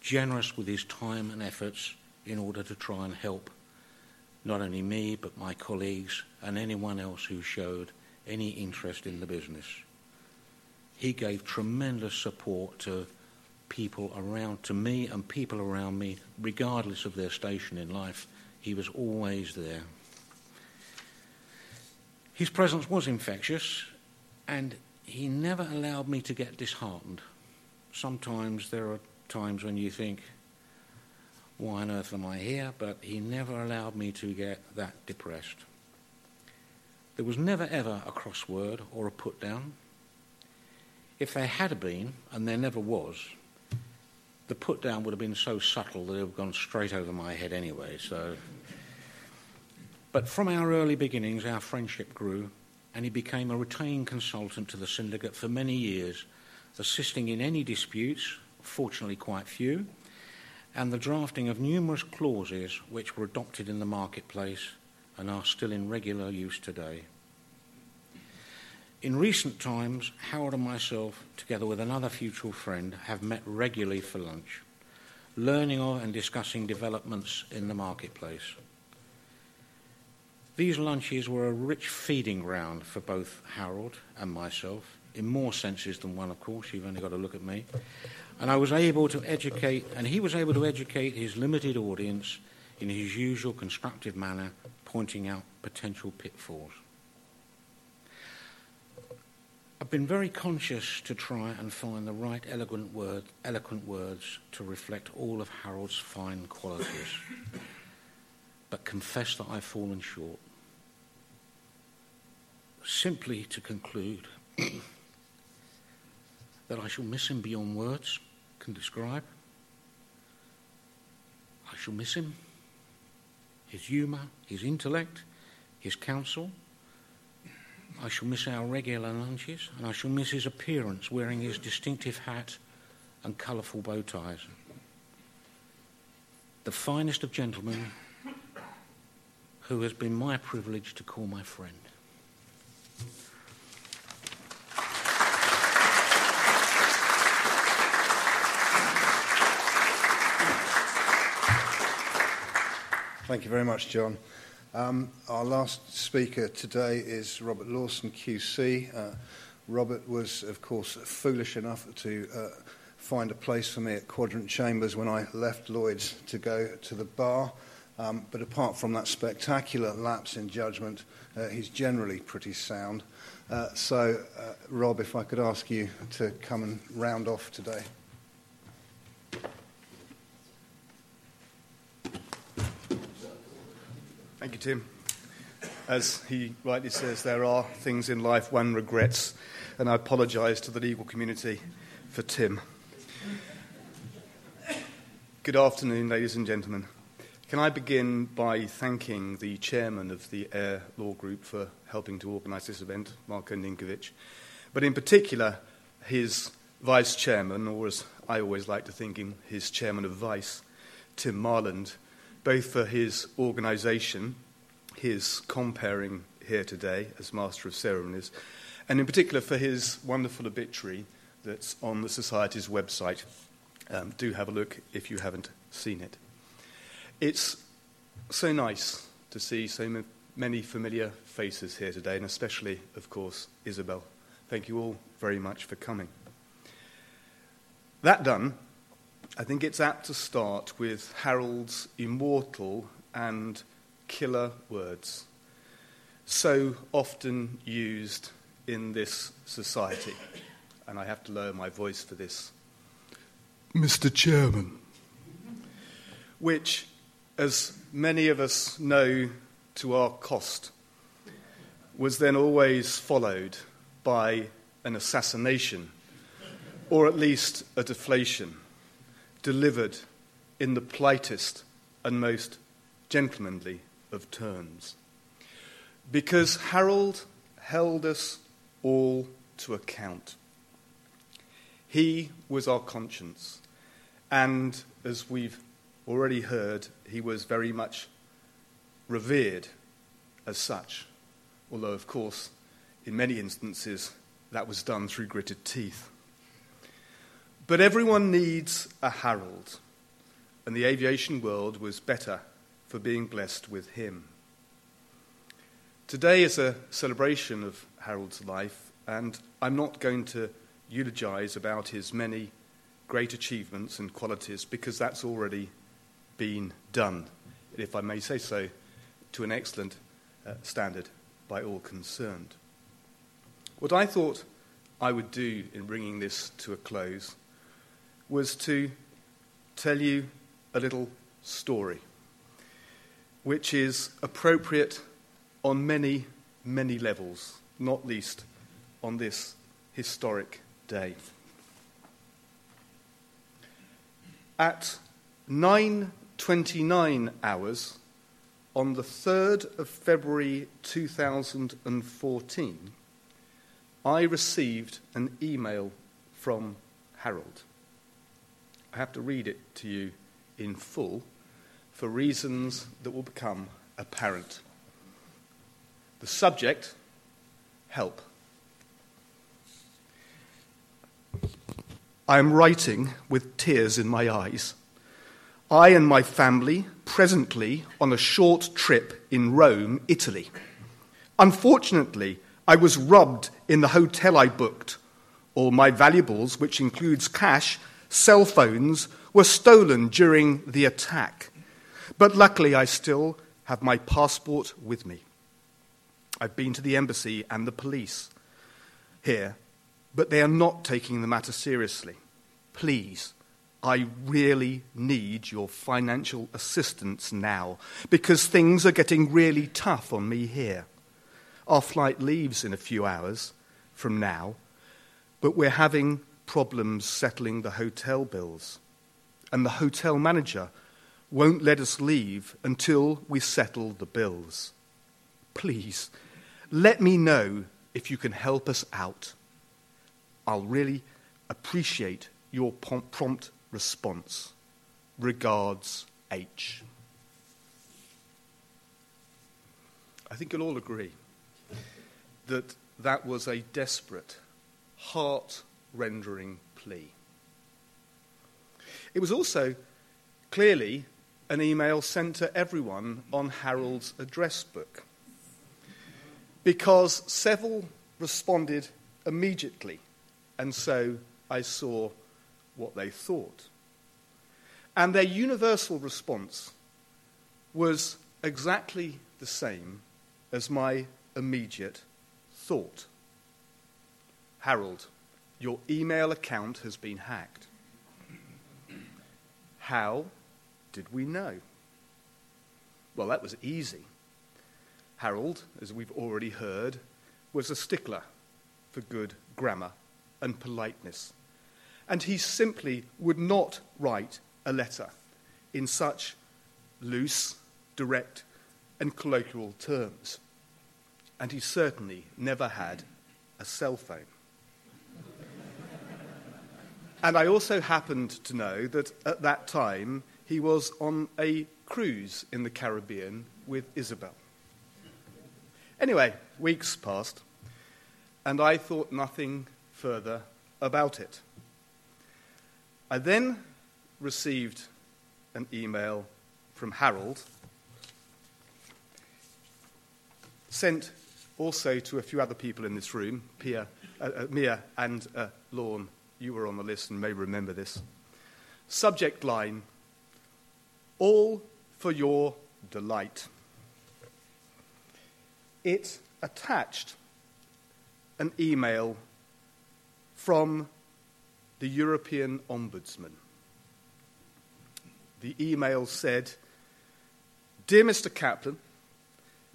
generous with his time and efforts, in order to try and help not only me, but my colleagues and anyone else who showed any interest in the business. He gave tremendous support to people around, to me and people around me, regardless of their station in life. He was always there. His presence was infectious, and he never allowed me to get disheartened. Sometimes there are times when you think, why on earth am I here? But he never allowed me to get that depressed. There was never ever a crossword or a put down. If there had been, and there never was, the put down would have been so subtle that it would have gone straight over my head anyway. So, but from our early beginnings, our friendship grew, and he became a retained consultant to the syndicate for many years, assisting in any disputes, fortunately quite few, and the drafting of numerous clauses which were adopted in the marketplace and are still in regular use today. In recent times, Harold and myself, together with another mutual friend, have met regularly for lunch, learning of and discussing developments in the marketplace. These lunches were a rich feeding ground for both Harold and myself, in more senses than one, of course, you've only got to look at me, and I was able to educate, and he was able to educate his limited audience in his usual constructive manner, pointing out potential pitfalls. I've been very conscious to try and find the right eloquent, word, eloquent words to reflect all of Harold's fine qualities, but confess that I've fallen short. Simply to conclude, *clears throat* that I shall miss him beyond words can describe. I shall miss him, his humour, his intellect, his counsel. I shall miss our regular lunches, and I shall miss his appearance wearing his distinctive hat and colourful bow ties. The finest of gentlemen who has been my privilege to call my friend. Thank you very much, John. Um, our last speaker today is Robert Lawson, QC. Uh, Robert was, of course, foolish enough to uh, find a place for me at Quadrant Chambers when I left Lloyd's to go to the bar. Um, but apart from that spectacular lapse in judgment, uh, he's generally pretty sound. Uh, so, uh, Rob, if I could ask you to come and round off today. Thank you, Tim. As he rightly says, there are things in life one regrets, and I apologise to the legal community for Tim. Good afternoon, ladies and gentlemen. Can I begin by thanking the chairman of the Air Law Group for helping to organise this event, Marko Ninkovic, but in particular his vice chairman, or as I always like to think him, his chairman of vice, Tim Marland, both for his organisation, his comparing here today as Master of Ceremonies, and in particular for his wonderful obituary that's on the Society's website. Um, do have a look if you haven't seen it. It's so nice to see so many familiar faces here today, and especially, of course, Isabel. Thank you all very much for coming. That done, I think it's apt to start with Harold's immortal and killer words, so often used in this society. And I have to lower my voice for this. Mr. Chairman. Which, as many of us know to our cost, was then always followed by an assassination, or at least a deflation, delivered in the politest and most gentlemanly of terms. Because Harold held us all to account. He was our conscience, and as we've already heard, he was very much revered as such, although, of course, in many instances, that was done through gritted teeth. But everyone needs a Harold, and the aviation world was better for being blessed with him. Today is a celebration of Harold's life, and I'm not going to eulogize about his many great achievements and qualities because that's already been done, if I may say so, to an excellent uh, standard by all concerned. What I thought I would do in bringing this to a close was to tell you a little story, which is appropriate on many, many levels, not least on this historic day. At 9:29 hours on the 3rd of February 2014, I received an email from Harold. I have to read it to you in full for reasons that will become apparent. The subject help. I am writing with tears in my eyes. I and my family presently on a short trip in Rome, Italy. Unfortunately, I was robbed in the hotel I booked. All my valuables, which includes cash, cell phones, were stolen during the attack. But luckily, I still have my passport with me. I've been to the embassy and the police here, but they are not taking the matter seriously. Please, I really need your financial assistance now because things are getting really tough on me here. Our flight leaves in a few hours from now, but we're having problems settling the hotel bills. And the hotel manager won't let us leave until we settle the bills. Please, let me know if you can help us out. I'll really appreciate your prompt response. Regards, H. I think you'll all agree that that was a desperate, heart rendering plea. It was also clearly an email sent to everyone on Harold's address book because several responded immediately, and so I saw what they thought. And their universal response was exactly the same as my immediate thought. Harold, your email account has been hacked. How did we know? Well, that was easy. Harold, as we've already heard, was a stickler for good grammar and politeness. And he simply would not write a letter in such loose, direct, and colloquial terms. And he certainly never had a cell phone. *laughs* and I also happened to know that at that time he was on a cruise in the Caribbean with Isabel. Anyway, weeks passed, and I thought nothing further about it. I then received an email from Harold, sent also to a few other people in this room, Pia, uh, uh, Mia and uh, Lorne. You were on the list and may remember this. Subject line All for your delight. It attached an email from the European Ombudsman. The email said, Dear Mr. Caplan,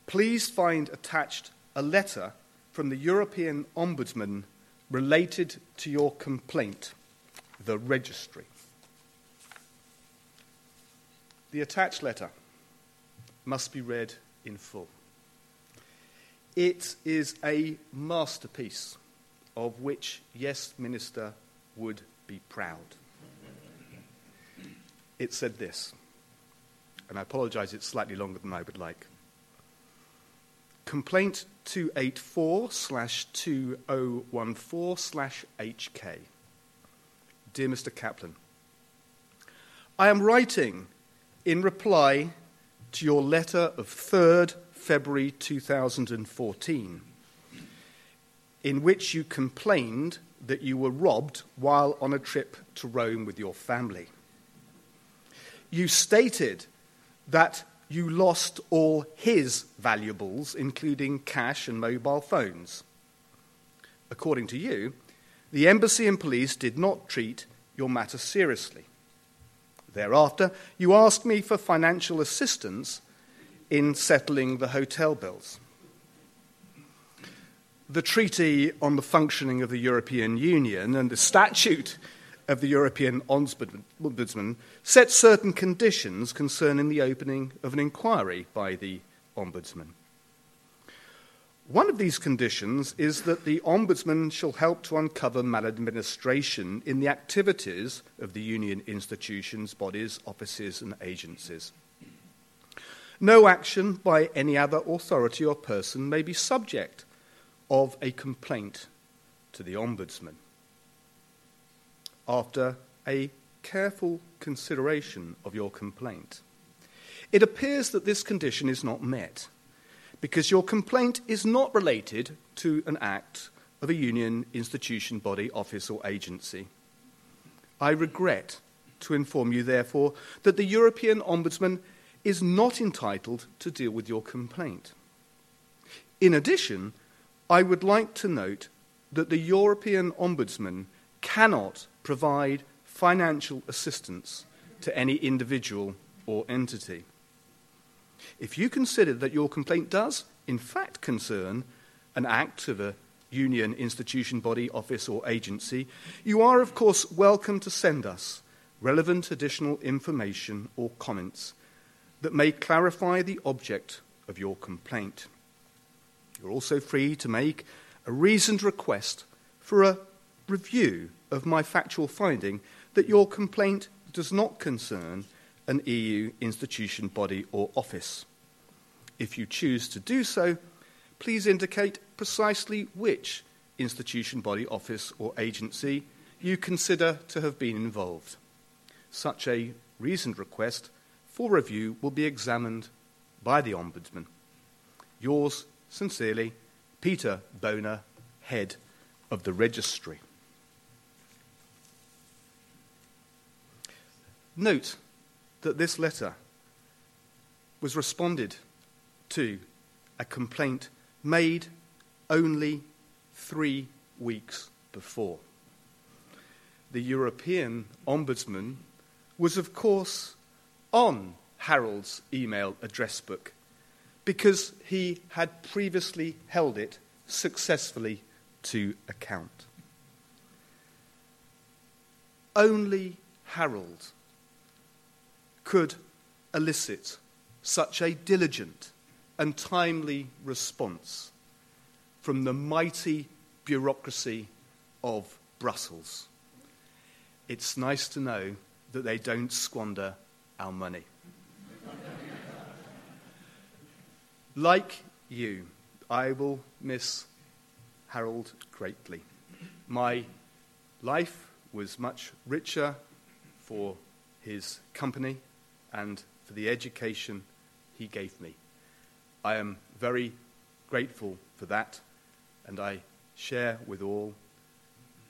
please find attached a letter from the European Ombudsman related to your complaint, the registry. The attached letter must be read in full. It is a masterpiece of which, yes, Minister would be proud. It said this, and I apologize, it's slightly longer than I would like. Complaint 284 slash 2014 slash HK. Dear Mr. Caplan, I am writing in reply to your letter of 3rd February 2014, in which you complained that you were robbed while on a trip to Rome with your family. You stated that you lost all his valuables, including cash and mobile phones. According to you, the embassy and police did not treat your matter seriously. Thereafter, you asked me for financial assistance in settling the hotel bills. The Treaty on the Functioning of the European Union and the Statute of the European Ombudsman set certain conditions concerning the opening of an inquiry by the Ombudsman. One of these conditions is that the Ombudsman shall help to uncover maladministration in the activities of the Union institutions, bodies, offices, and agencies. No action by any other authority or person may be subject of a complaint to the Ombudsman. After a careful consideration of your complaint, it appears that this condition is not met because your complaint is not related to an act of a union, institution, body, office, or agency. I regret to inform you, therefore, that the European Ombudsman is not entitled to deal with your complaint. In addition, I would like to note that the European Ombudsman cannot provide financial assistance to any individual or entity. If you consider that your complaint does, in fact, concern an act of a union, institution, body, office, or agency, you are, of course, welcome to send us relevant additional information or comments that may clarify the object of your complaint. You're also free to make a reasoned request for a review of my factual finding that your complaint does not concern an EU institution, body, or office. If you choose to do so, please indicate precisely which institution, body, office, or agency you consider to have been involved. Such a reasoned request for review will be examined by the Ombudsman. Yours sincerely, Peter Bonnor, Head of the Registry. Note that this letter was responded to a complaint made only three weeks before. The European Ombudsman was, of course, on Harold's email address book because he had previously held it successfully to account. Only Harold could elicit such a diligent and timely response from the mighty bureaucracy of Brussels. It's nice to know that they don't squander our money. Like you, I will miss Harold greatly. My life was much richer for his company and for the education he gave me. I am very grateful for that, and I share with all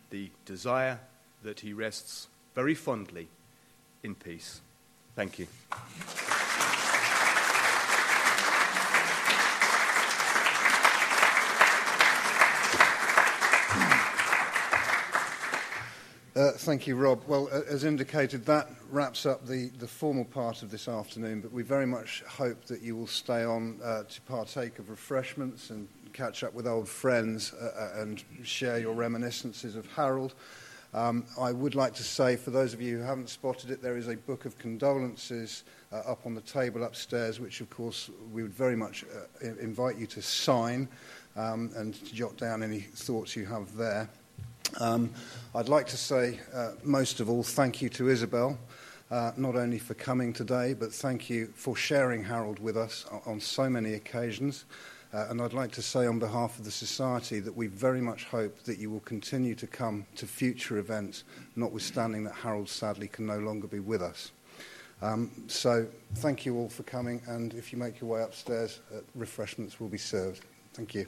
the desire that he rests very fondly in peace. Thank you. Uh, thank you, Rob. Well, uh, as indicated, that wraps up the, the formal part of this afternoon, but we very much hope that you will stay on uh, to partake of refreshments and catch up with old friends uh, uh, and share your reminiscences of Harold. Um, I would like to say, for those of you who haven't spotted it, there is a book of condolences uh, up on the table upstairs, which, of course, we would very much invite you to sign um, and to jot down any thoughts you have there. Um, I'd like to say, uh, most of all, thank you to Isabel, uh, not only for coming today, but thank you for sharing Harold with us on, so many occasions. Uh, and I'd like to say on behalf of the Society that we very much hope that you will continue to come to future events, notwithstanding that Harold sadly can no longer be with us. Um, so thank you all for coming, and if you make your way upstairs, uh, refreshments will be served. Thank you.